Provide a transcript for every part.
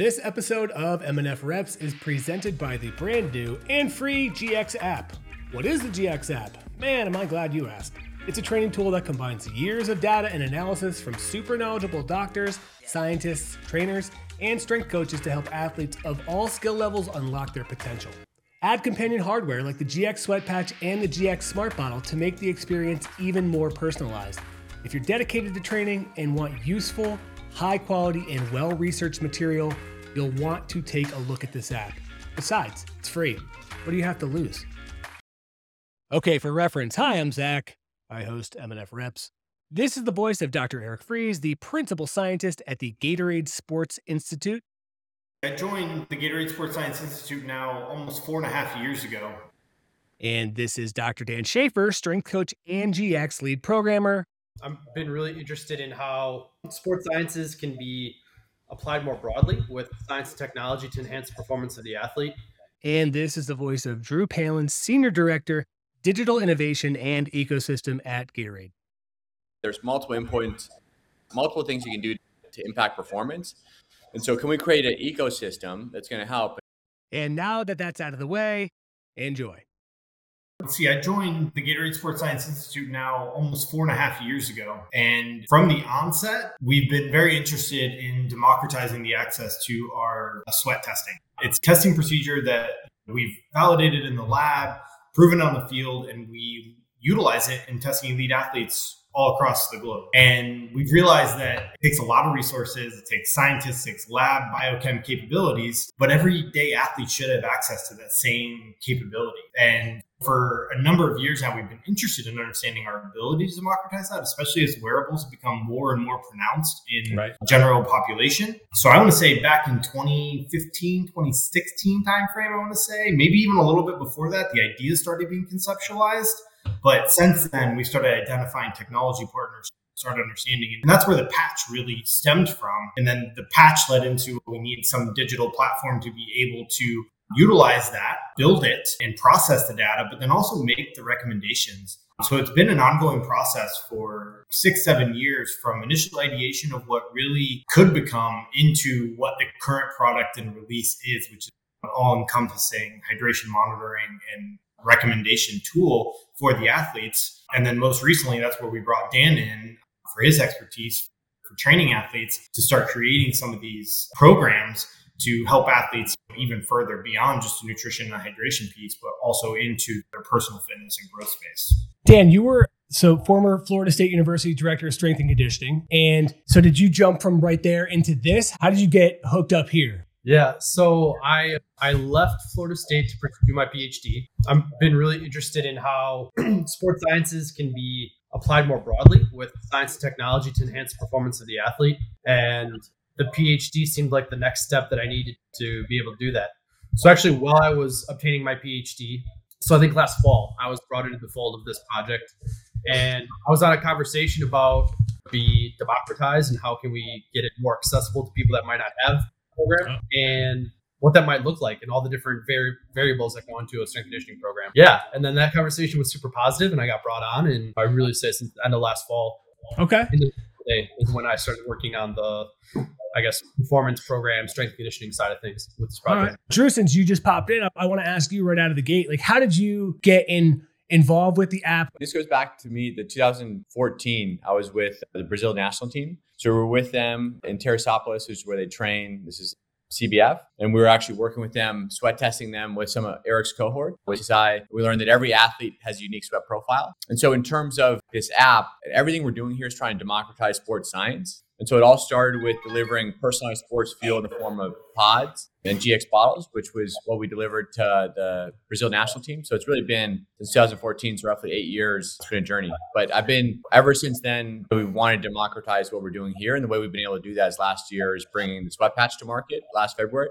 This episode of M&F Reps is presented by the brand new and free GX app. What is the GX app? Man, am I glad you asked. It's a training tool that combines years of data and analysis from super knowledgeable doctors, scientists, trainers, and strength coaches to help athletes of all skill levels unlock their potential. Add companion hardware like the GX Sweat Patch and the GX Smart Bottle to make the experience even more personalized. If you're dedicated to training and want useful, high quality, and well researched material, you'll want to take a look at this app. Besides, it's free. What do you have to lose? Okay, for reference, hi, I'm Zack. I host M&F Reps. This is the voice of Dr. Eric Freese, the principal scientist at the Gatorade Sports Institute. I joined the Gatorade Sports Science Institute now almost four and a half years ago. And this is Dr. Dan Schaefer, strength coach and GX lead programmer. I've been really interested in how sports sciences can be applied more broadly with science and technology to enhance the performance of the athlete. And this is the voice of Drew Palin, Senior Director, Digital Innovation and Ecosystem at Gatorade. There's multiple endpoints, multiple things you can do to impact performance. And so, can we create an ecosystem that's going to help? And now that that's out of the way, enjoy. Let's see, I joined the Gatorade Sports Science Institute now almost four and a half years ago. And from the onset, we've been very interested in democratizing the access to our uh, sweat testing. It's a testing procedure that we've validated in the lab, proven on the field, and we utilize it in testing elite athletes all across the globe. And we've realized that it takes a lot of resources, it takes scientists, it takes lab biochem capabilities, but everyday athlete should have access to that same capability. And for a number of years now, we've been interested in understanding our ability to democratize that, especially as wearables become more and more pronounced in right. general population. So I want to say back in 2015, 2016 timeframe, I want to say, maybe even a little bit before that, the idea started being conceptualized. But since then, we started identifying technology partners started understanding. And that's where the patch really stemmed from. And then the patch led into we need some digital platform to be able to utilize that, build it, and process the data, but then also make the recommendations. So it's been an ongoing process for six, seven years from initial ideation of what really could become into what the current product and release is, which is an all encompassing hydration monitoring and recommendation tool for the athletes. And then most recently, that's where we brought Dan in for his expertise for training athletes to start creating some of these programs to help athletes even further beyond just the nutrition and hydration piece, but also into their personal fitness and growth space. Dan, you were so former Florida State University director of strength and conditioning. And so did you jump from right there into this? How did you get hooked up here? Yeah, so I I left Florida State to pursue my PhD. I've been really interested in how sports sciences can be applied more broadly with science and technology to enhance the performance of the athlete. And the PhD seemed like the next step that I needed to be able to do that. So actually, while I was obtaining my PhD, so I think last fall I was brought into the fold of this project, and I was on a conversation about be democratized and how can we get it more accessible to people that might not have program and what that might look like and all the different vari- variables that go into a strength conditioning program. Yeah. And then that conversation was super positive and I got brought on and I really say since the end of last fall. Okay. Day is when I started working on the I guess performance program, strength conditioning side of things with this project. Drew, since you just popped in, I want to ask you right out of the gate, like how did you get in involved with the app? This goes back to me the 2014. I was with the Brazil national team. So we're with them in Teresópolis, which is where they train. This is CBF, and we were actually working with them, sweat testing them with some of Eric's cohort, which is I we learned that every athlete has a unique sweat profile. And so in terms of this app, everything we're doing here is trying to democratize sports science. And so it all started with delivering personalized sports fuel in the form of pods and GX bottles, which was what we delivered to the Brazil national team. So it's really been since 2014, so roughly eight years. It's been a journey. But I've been ever since then. We wanted to democratize what we're doing here, and the way we've been able to do that is last year is bringing the sweat patch to market last February,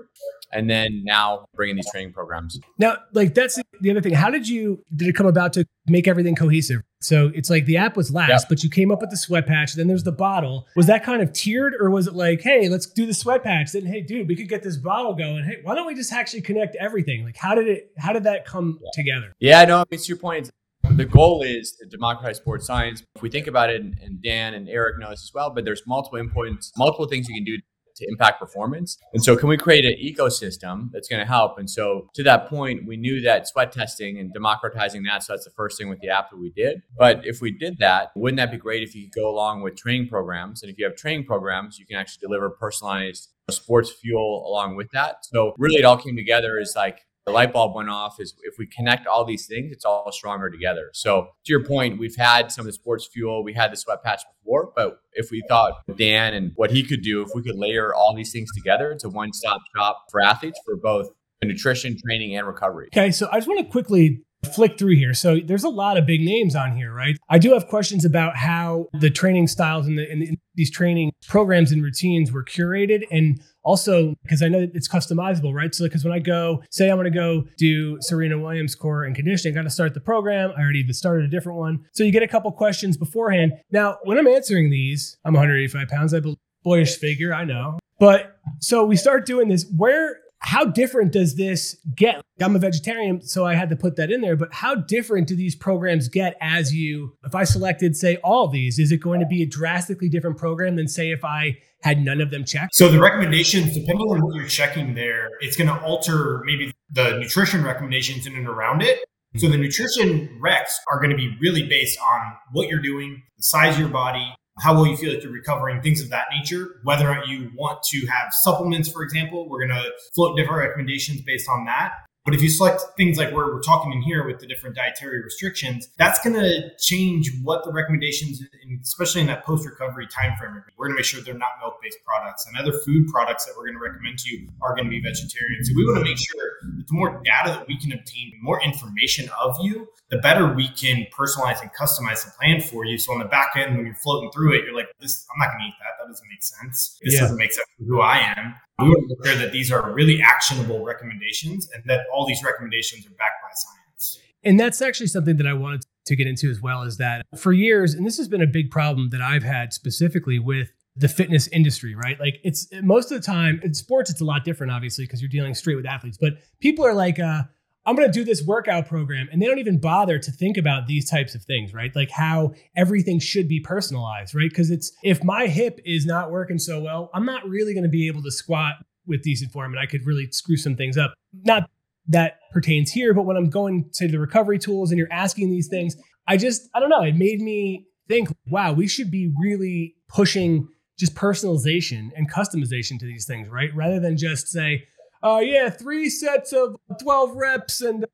and then now bringing these training programs. Now, like that's the other thing. How did you did it come about to make everything cohesive? So it's like the app was last, yep. but you came up with the sweat patch. Then there's the bottle. Was that kind of tiered, or was it like, hey, let's do the sweat patch? Then, hey, dude, we could get this bottle going. Hey, why don't we just actually connect everything? Like, how did it? How did that come yeah. together? Yeah, no, it's your point. The goal is to democratize sports science. If we think about it, and Dan and Eric know this as well, but there's multiple endpoints, multiple things you can do to impact performance. And so, can we create an ecosystem that's going to help? And so, to that point, we knew that sweat testing and democratizing that. So, that's the first thing with the app that we did. But if we did that, wouldn't that be great if you could go along with training programs? And if you have training programs, you can actually deliver personalized sports fuel along with that. So, really, it all came together is like the light bulb went off is if we connect all these things, it's all stronger together. So to your point, we've had some of the sports fuel, we had the sweat patch before, but if we thought Dan and what he could do, if we could layer all these things together, it's a one-stop shop for athletes for both nutrition, training, and recovery. Okay, so I just want to quickly flick through here. So there's a lot of big names on here, right? I do have questions about how the training styles and, the, and these training programs and routines were curated and also because I know it's customizable, right? So because when I go, say I'm going to go do Serena Williams core and conditioning, I got to start the program. I already started a different one. So you get a couple questions beforehand. Now, when I'm answering these, I'm 185 pounds. I believe boyish figure, I know. But so we start doing this. Where how different does this get? I'm a vegetarian, so I had to put that in there, but how different do these programs get as you, if I selected, say, all these, is it going to be a drastically different program than, say, if I had none of them checked? So the recommendations, depending on what you're checking there, it's going to alter maybe the nutrition recommendations in and around it. So the nutrition recs are going to be really based on what you're doing, the size of your body, how will you feel like you're recovering, things of that nature. Whether or not you want to have supplements, for example, we're going to float different recommendations based on that. But if you select things like where we're talking in here with the different dietary restrictions, that's going to change what the recommendations, especially in that post recovery time frame, we're going to make sure they're not milk based products and other food products that we're going to recommend to you are going to be vegetarian. So we want to make sure that the more data that we can obtain, the more information of you, the better we can personalize and customize the plan for you. So on the back end, when you're floating through it, you're like, this, I'm not going to eat that. Doesn't make sense. This yeah. doesn't make sense for who I am. We want to make sure that these are really actionable recommendations and that all these recommendations are backed by science. And that's actually something that I wanted to get into as well is that for years, and this has been a big problem that I've had specifically with the fitness industry, right? Like it's most of the time in sports, it's a lot different, obviously, because you're dealing straight with athletes. But people are like, uh, I'm going to do this workout program. And they don't even bother to think about these types of things, right? Like how everything should be personalized, right? Because it's if my hip is not working so well, I'm not really going to be able to squat with decent form and I could really screw some things up. Not that pertains here, but when I'm going to the recovery tools and you're asking these things, I just, I don't know, it made me think, wow, we should be really pushing just personalization and customization to these things, right? Rather than just say, uh, yeah, three sets of 12 reps and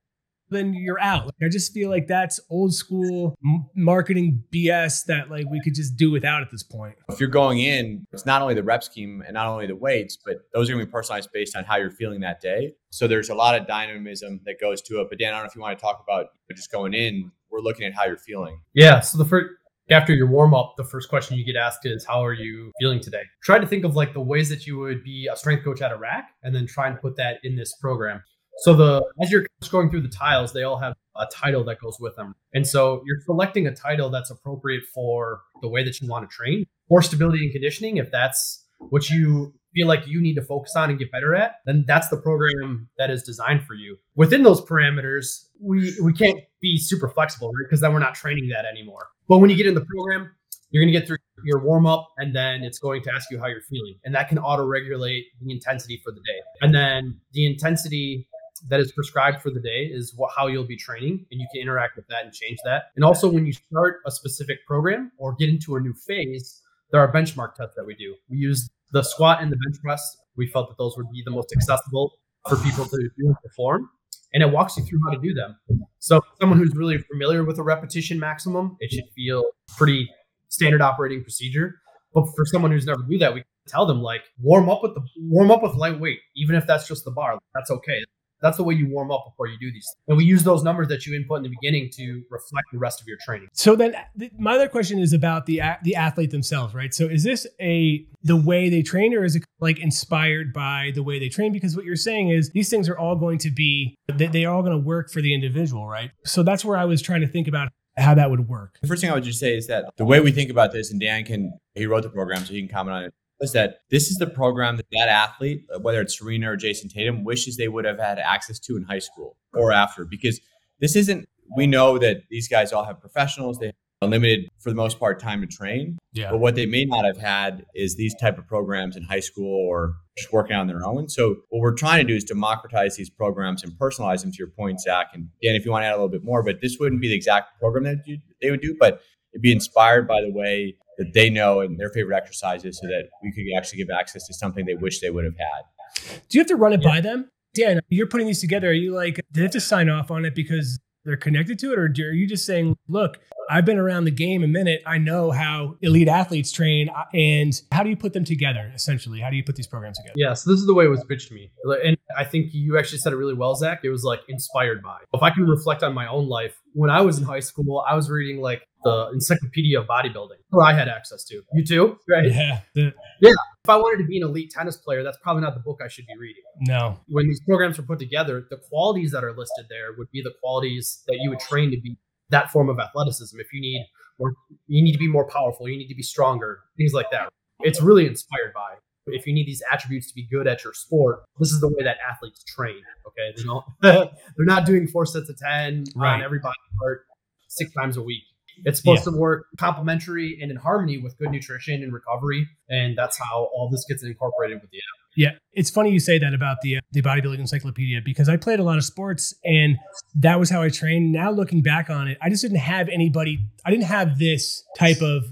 then you're out. Like, I just feel like that's old school marketing BS that like we could just do without at this point. If you're going in, it's not only the rep scheme and not only the weights, but those are going to be personalized based on how you're feeling that day. So there's a lot of dynamism that goes to it. But Dan, I don't know if you want to talk about just going in. We're looking at how you're feeling. Yeah. So the first after your warm up, the first question you get asked is, How are you feeling today? Try to think of like the ways that you would be a strength coach at a rack and then try and put that in this program. So the as you're scrolling through the tiles, they all have a title that goes with them. And so you're selecting a title that's appropriate for the way that you want to train for stability and conditioning. If that's what you feel like you need to focus on and get better at, then that's the program that is designed for you. Within those parameters, we we can't be super flexible, right? Because then we're not training that anymore. But when you get in the program, you're going to get through your warm up and then it's going to ask you how you're feeling. And that can auto regulate the intensity for the day. And then the intensity that is prescribed for the day is what, how you'll be training and you can interact with that and change that. And also when you start a specific program or get into a new phase, there are benchmark tests that we do. We use the squat and the bench press. We felt that those would be the most accessible for people to do and perform and it walks you through how to do them. So someone who's really familiar with a repetition maximum, it should feel pretty standard operating procedure. But for someone who's never do that, we tell them like warm up with the warm up with lightweight, even if that's just the bar. That's okay. That's the way you warm up before you do these. Things. And we use those numbers that you input in the beginning to reflect the rest of your training. So then my other question is about the the athlete themselves, right? So is this a the way they train or is it like inspired by the way they train because what you're saying is these things are all going to be they, they are all going to work for the individual, right? So that's where I was trying to think about how that would work. The first thing I would just say is that the way we think about this, and Dan can, he wrote the program, so he can comment on it is that this is the program that that athlete, uh, whether it's Serena or Jayson Tatum, wishes they would have had access to in high school or after. Because this isn't, we know that these guys all have professionals, they have limited for the most part time to train. Yeah. But what they may not have had is these type of programs in high school or just working on their own. So what we're trying to do is democratize these programs and personalize them to your point, Zack. And again, if you want to add a little bit more, but this wouldn't be the exact program that you, they would do, but it'd be inspired by the way that they know and their favorite exercises so that we could actually give access to something they wish they would have had. Do you have to run it by them? Dan, you're putting these together. Are you like, do they have to sign off on it because they're connected to it? Or are you just saying, look, I've been around the game a minute. I know how elite athletes train. uh, And how do you put them together, essentially? How do you put these programs together? Yeah, so this is the way it was pitched to me. And I think you actually said it really well, Zack. It was like inspired by. If I can reflect on my own life, when I was in high school, I was reading like the Encyclopedia of Bodybuilding, where I had access to. You too, right? Yeah. Yeah. If I wanted to be an elite tennis player, that's probably not the book I should be reading. no. When these programs were put together, the qualities that are listed there would be the qualities that you would train to be that form of athleticism. If you need more, you need to be more powerful, you need to be stronger, things like that. It's really inspired by. If you need these attributes to be good at your sport, this is the way that athletes train. Okay, they don't, they're not doing four sets of ten Right. on every body part six times a week. It's supposed to work complementary and in harmony with good nutrition and recovery, and that's how all this gets incorporated with the app. Yeah, it's funny you say that about the uh, the bodybuilding encyclopedia because I played a lot of sports and that was how I trained. Now looking back on it, I just didn't have anybody. I didn't have this type of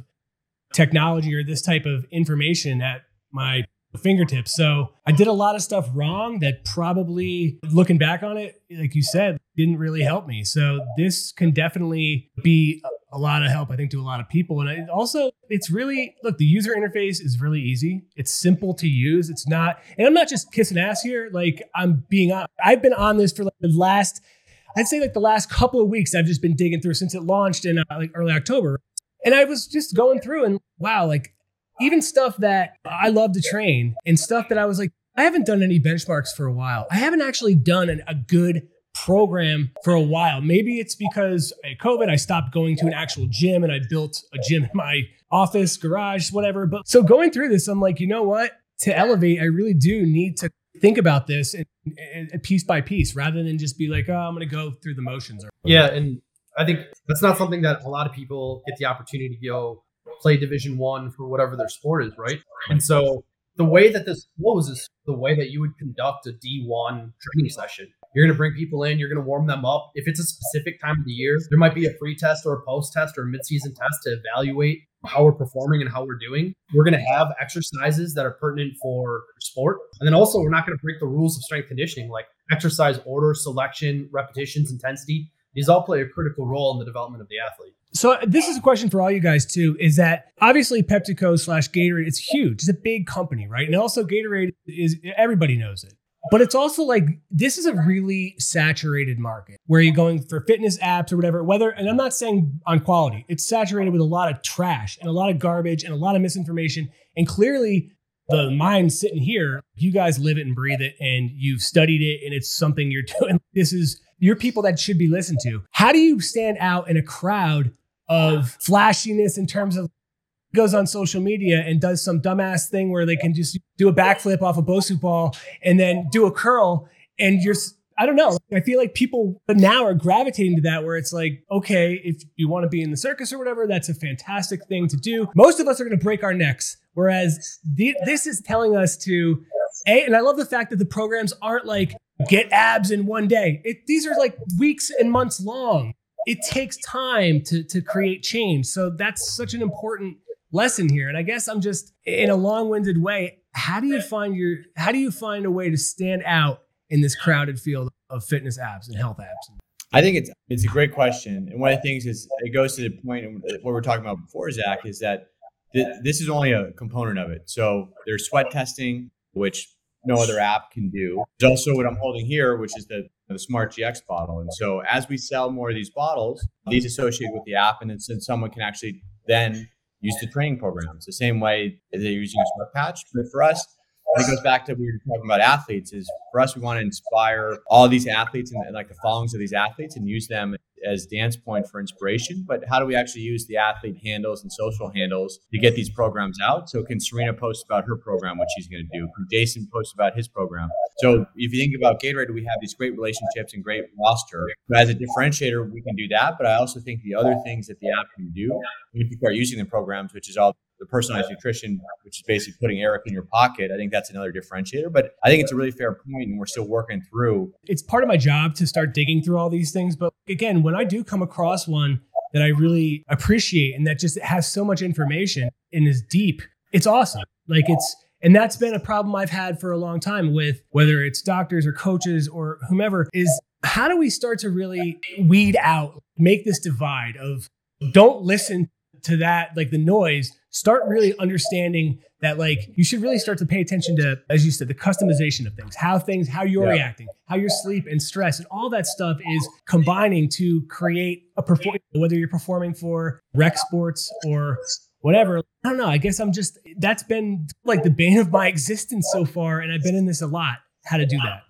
technology or this type of information at my fingertips. So I did a lot of stuff wrong that probably looking back on it, like you said, didn't really help me. So this can definitely be a- lot of help, I think, to a lot of people. And it also, it's really look, the user interface is really easy. It's simple to use. It's not, and I'm not just kissing ass here. Like I'm being on, I've been on this for like the last, I'd say like the last couple of weeks. I've just been digging through since it launched in uh, like early October. And I was just going through and wow, like even stuff that I love to train and stuff that I was like, I haven't done any benchmarks for a while. I haven't actually done an, a good program for a while. Maybe it's because COVID, I stopped going to an actual gym and I built a gym in my office, garage, whatever. But so going through this, I'm like, you know what? To elevate, I really do need to think about this and, and, and piece by piece rather than just be like, oh, I'm going to go through the motions. Or, Yeah, and I think that's not something that a lot of people get the opportunity to go play Division One for whatever their sport is, right? And so the way that this flows is the way that you would conduct a D1 training session. You're going to bring people in, you're going to warm them up. If it's a specific time of the year, there might be a pre test or a post test or a mid season test to evaluate how we're performing and how we're doing. We're going to have exercises that are pertinent for sport. And then also, we're not going to break the rules of strength conditioning like exercise order, selection, repetitions, intensity. These all play a critical role in the development of the athlete. So uh, this is a question for all you guys too. Is that obviously PepsiCo slash Gatorade? It's huge. It's a big company, right? And also Gatorade is everybody knows it. But it's also like this is a really saturated market where you're going for fitness apps or whatever. Whether and I'm not saying on quality, it's saturated with a lot of trash and a lot of garbage and a lot of misinformation. And clearly, the mind sitting here, you guys live it and breathe it, and you've studied it, and it's something you're doing. This is you're people that should be listened to. How do you stand out in a crowd of flashiness in terms of goes on social media and does some dumbass thing where they can just do a backflip off a Bosu ball and then do a curl and you're I don't know. I feel like people now are gravitating to that where it's like, okay, if you want to be in the circus or whatever, that's a fantastic thing to do. Most of us are going to break our necks. Whereas this is telling us to, a, and I love the fact that the programs aren't like get abs in one day. It, these are like weeks and months long. It takes time to, to create change. So that's such an important lesson here. And I guess I'm just in a long-winded way. How do you find your how do you find a way to stand out in this crowded field of fitness apps and health apps? I think it's it's a great question, and one of the things is it goes to the point of what we we're talking about before, Zack, is that th- this is only a component of it. So there's sweat testing, which no other app can do. There's also what I'm holding here, which is the the Smart GX bottle. And so as we sell more of these bottles, these associate with the app, and so someone can actually then use the training programs the same way they're using a smart patch. But for us, it goes back to we were talking about athletes is for us we want to inspire all these athletes and, and like the followings of these athletes and use them as Dan's point for inspiration, but how do we actually use the athlete handles and social handles to get these programs out? So can Serena post about her program, what she's going to do? Can Jason post about his program? So if you think about Gatorade, we have these great relationships and great roster. But as a differentiator, we can do that. But I also think the other things that the app can do, when people are using the programs, which is all the personalized nutrition, which is basically putting Eric in your pocket. I think that's another differentiator. But I think it's a really fair point, and we're still working through. It's part of my job to start digging through all these things. But again, when I do come across one that I really appreciate and that just has so much information and is deep, it's awesome. Like it's and that's been a problem I've had for a long time with whether it's doctors or coaches or whomever is how do we start to really weed out, make this divide of don't listen to that, like the noise, start really understanding that like you should really start to pay attention to as you said the customization of things how things how you're yeah. reacting how your sleep and stress and all that stuff is combining to create a perform whether you're performing for rec sports or whatever. I don't know i guess i'm just that's been like the bane of my existence so far and i've been in this a lot how to do that.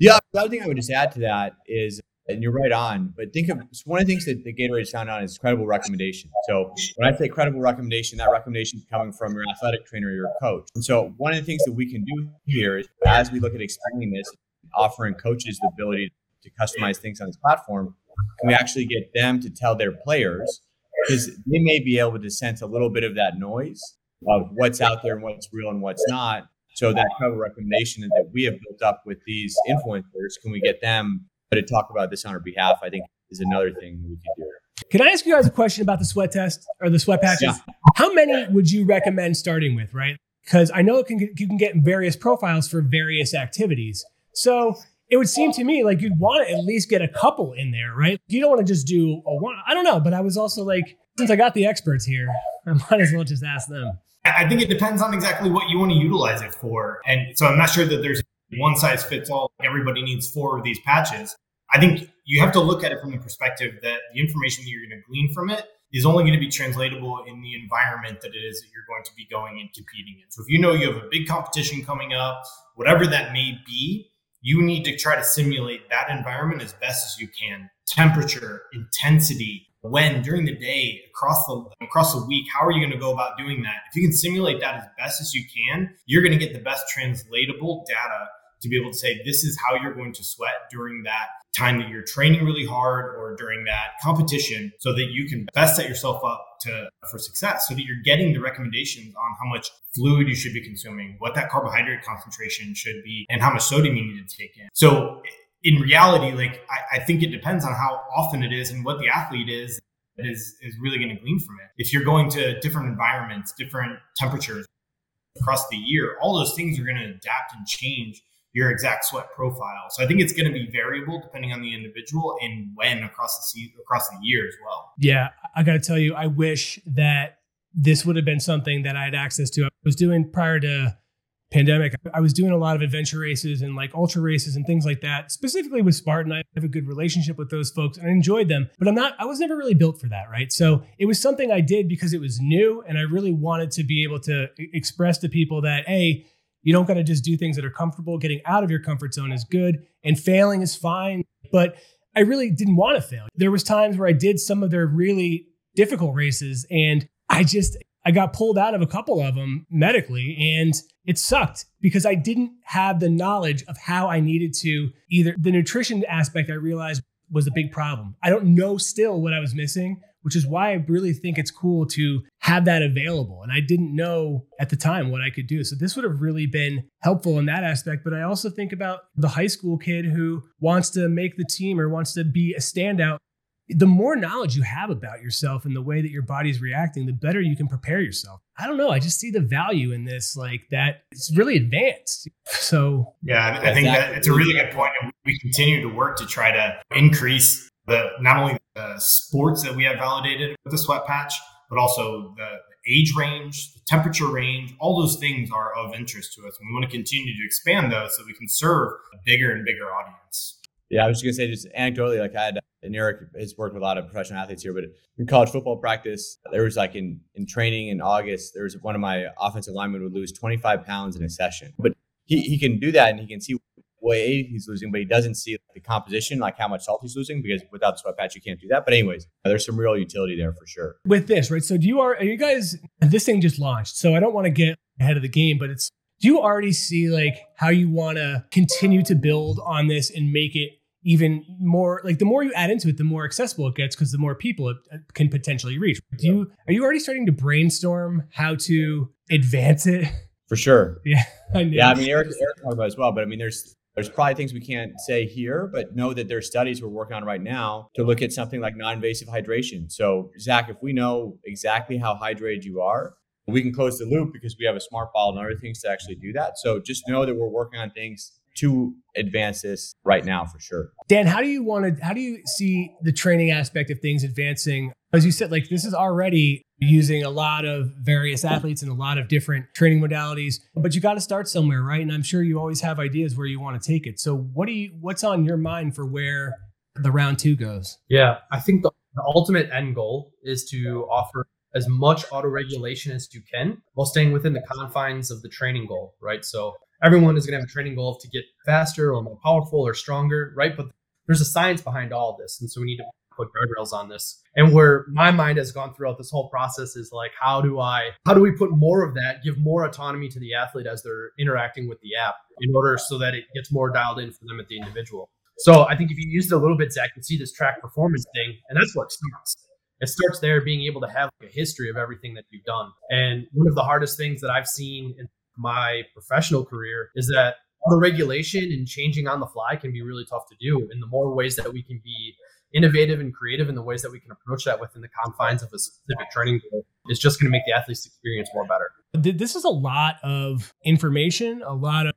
Yeah. The other thing i would just add to that is and you're right on. But think of so one of the things that the Gatorade is found on is credible recommendation. So when I say credible recommendation, that recommendation is coming from your athletic trainer or your coach. And so one of the things that we can do here is as we look at expanding this, offering coaches the ability to customize things on this platform, can we actually get them to tell their players because they may be able to sense a little bit of that noise of what's out there and what's real and what's not. So that credible recommendation that we have built up with these influencers, can we get them but to talk about this on our behalf, I think is another thing we could do. Can I ask you guys a question about the sweat test or the sweat patches? Yeah. How many would you recommend starting with, right? Because I know it can, you can get various profiles for various activities. So it would seem to me like you'd want to at least get a couple in there, right? You don't want to just do a one. I don't know, but I was also like, since I got the experts here, I might as well just ask them. I think it depends on exactly what you want to utilize it for. And so I'm not sure that there's one size fits all. Everybody needs four of these patches. I think you have to look at it from the perspective that the information that you're going to glean from it is only going to be translatable in the environment that it is that you're going to be going and competing in. So if you know you have a big competition coming up, whatever that may be, you need to try to simulate that environment as best as you can. Temperature, intensity, when during the day across the across the week how are you going to go about doing that if you can simulate that as best as you can you're going to get the best translatable data to be able to say this is how you're going to sweat during that time that you're training really hard or during that competition so that you can best set yourself up to for success so that you're getting the recommendations on how much fluid you should be consuming what that carbohydrate concentration should be and how much sodium you need to take in. So in reality like I, I think it depends on how often it is and what the athlete is is is really going to glean from it. If you're going to different environments different temperatures across the year all those things are going to adapt and change your exact sweat profile. So I think it's going to be variable depending on the individual and when across the season, across the year as well. Yeah, I got to tell you, I wish that this would have been something that I had access to. I was doing prior to pandemic. I was doing a lot of adventure races and like ultra races and things like that. Specifically with Spartan, I have a good relationship with those folks and I enjoyed them. But I'm not. I was never really built for that, right? So it was something I did because it was new and I really wanted to be able to express to people that hey you don't got to just do things that are comfortable. Getting out of your comfort zone is good and failing is fine. But I really didn't want to fail. There was times where I did some of their really difficult races and I just I got pulled out of a couple of them medically and it sucked because I didn't have the knowledge of how I needed to either the nutrition aspect I realized was a big problem. I don't know still what I was missing which is why I really think it's cool to have that available. And I didn't know at the time what I could do. So this would have really been helpful in that aspect. But I also think about the high school kid who wants to make the team or wants to be a standout. The more knowledge you have about yourself and the way that your body's reacting, the better you can prepare yourself. I don't know. I just see the value in this, like that it's really advanced. So, yeah, I think that it's a really good point. And we continue to work to try to increase the not only the sports that we have validated with the sweat patch, but also the age range, the temperature range, all those things are of interest to us. And we want to continue to expand those so we can serve a bigger and bigger audience. Yeah, I was just gonna say, just anecdotally, like I had, and Eric has worked with a lot of professional athletes here, but in college football practice, there was like in in training in August, there was one of my offensive linemen would lose 25 pounds in a session, but he, he can do that and he can see weight he's losing, but he doesn't see the composition, like how much salt he's losing, because without the sweat patch, you can't do that. But anyways, there's some real utility there for sure. With this, right? So do you are, are you guys? This thing just launched, so I don't want to get ahead of the game, but it's. Do you already see like how you want to continue to build on this and make it even more like the more you add into it, the more accessible it gets because the more people it can potentially reach. Do you are you already starting to brainstorm how to advance it? For sure. Yeah. I yeah. I mean, Eric, Eric talked about as well, but I mean, there's there's probably things we can't say here, but know that there's studies we're working on right now to look at something like non-invasive hydration. So, Zack, if we know exactly how hydrated you are, we can close the loop because we have a smart bottle and other things to actually do that. So, just know that we're working on things to advance this right now for sure. Dan, how do you want to how do you see the training aspect of things advancing? As you said, like this is already using a lot of various athletes and a lot of different training modalities, but you got to start somewhere, right? And I'm sure you always have ideas where you want to take it. So what do you what's on your mind for where the round 2 goes? Yeah, I think the, the ultimate end goal is to offer as much auto regulation as you can while staying within the confines of the training goal, right? So everyone is going to have a training goal to get faster or more powerful or stronger, right? But there's a science behind all this. And so we need to put guardrails on this. And where my mind has gone throughout this whole process is like, how do I, how do we put more of that, give more autonomy to the athlete as they're interacting with the app in order so that it gets more dialed in for them at the individual? So I think if you use it a little bit, Zack, you see this track performance thing, and that's what starts. It starts there being able to have a history of everything that you've done. And one of the hardest things that I've seen in my professional career is that the regulation and changing on the fly can be really tough to do. And the more ways that we can be innovative and creative in the ways that we can approach that within the confines of a specific training goal is just going to make the athlete's experience more better. This is a lot of information, a lot of,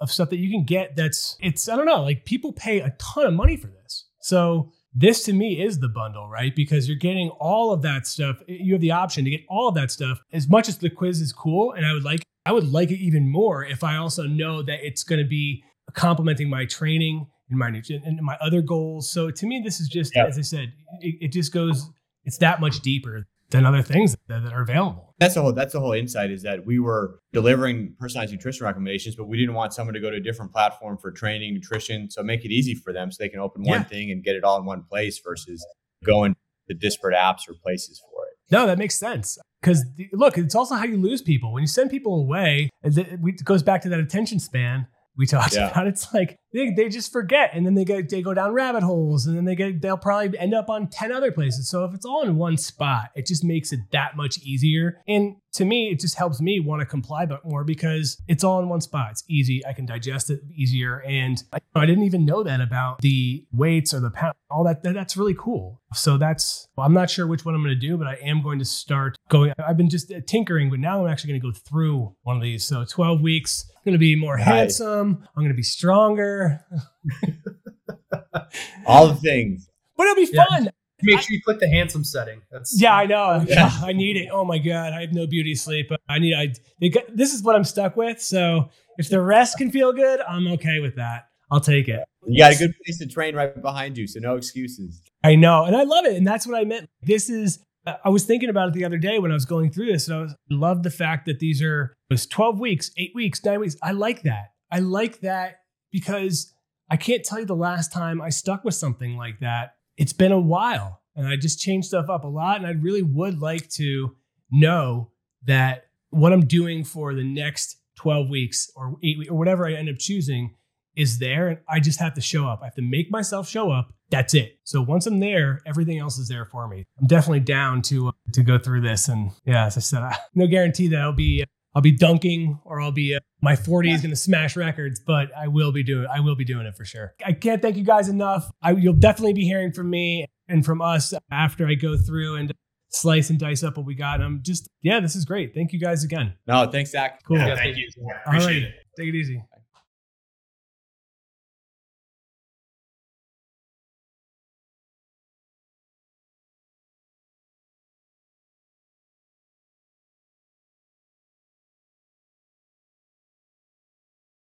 of stuff that you can get that's it's I don't know, like people pay a ton of money for this. So this to me is the bundle, right? Because you're getting all of that stuff. You have the option to get all of that stuff. As much as the quiz is cool, and I would like, I would like it even more if I also know that it's going to be complementing my training and my and my other goals. So to me, this is just, yep. as I said, it, it, just goes. It's that much deeper than other things that, that, are available. That's the whole. That's the whole insight is that we were delivering personalized nutrition recommendations, but we didn't want someone to go to a different platform for training, nutrition. So make it easy for them, so they can open one thing and get it all in one place versus going to disparate apps or places for it. No, that makes sense. Because look, it's also how you lose people. When you send people away, it goes back to that attention span we talked yeah. about. It's like they, they just forget and then they go they go down rabbit holes and then they get they'll probably end up on 10 other places. So if it's all in one spot, it just makes it that much easier. And to me, it just helps me want to comply but more because it's all in one spot. It's easy. I can digest it easier. And I, I didn't even know that about the weights or the pound, all that, that. That's really cool. So that's, well, I'm not sure which one I'm going to do, but I am going to start going. I've been just tinkering, but now I'm actually going to go through one of these. So 12 weeks, going to be more nice. handsome. I'm going to be stronger. all the things. But it'll be yeah. fun. Make sure you click the handsome setting. That's yeah, I know. Yeah. I need it. Oh my god, I have no beauty sleep. Uh, I need. I this is what I'm stuck with. So if the rest can feel good, I'm okay with that. I'll take it. You got a good place to train right behind you, so no excuses. I know, and I love it, and that's what I meant. This is. I was thinking about it the other day when I was going through this, and I was love the fact that these are it was 12 weeks, eight weeks, nine weeks. I like that. I like that because I can't tell you the last time I stuck with something like that it's been a while and I just changed stuff up a lot. And I really would like to know that what I'm doing for the next 12 weeks or eight weeks or whatever I end up choosing is there. And I just have to show up. I have to make myself show up. That's it. So once I'm there, everything else is there for me. I'm definitely down to uh, to go through this. And yeah, as I said, I, no guarantee that I'll be I'll be dunking or I'll be uh, my 40 is going to smash records, but I will be doing I will be doing it for sure. I can't thank you guys enough. I, you'll definitely be hearing from me and from us after I go through and slice and dice up what we got. I'm just yeah, this is great. Thank you guys again. No, thanks Zack. Cool. Yeah, thank you. Appreciate it. Take it easy.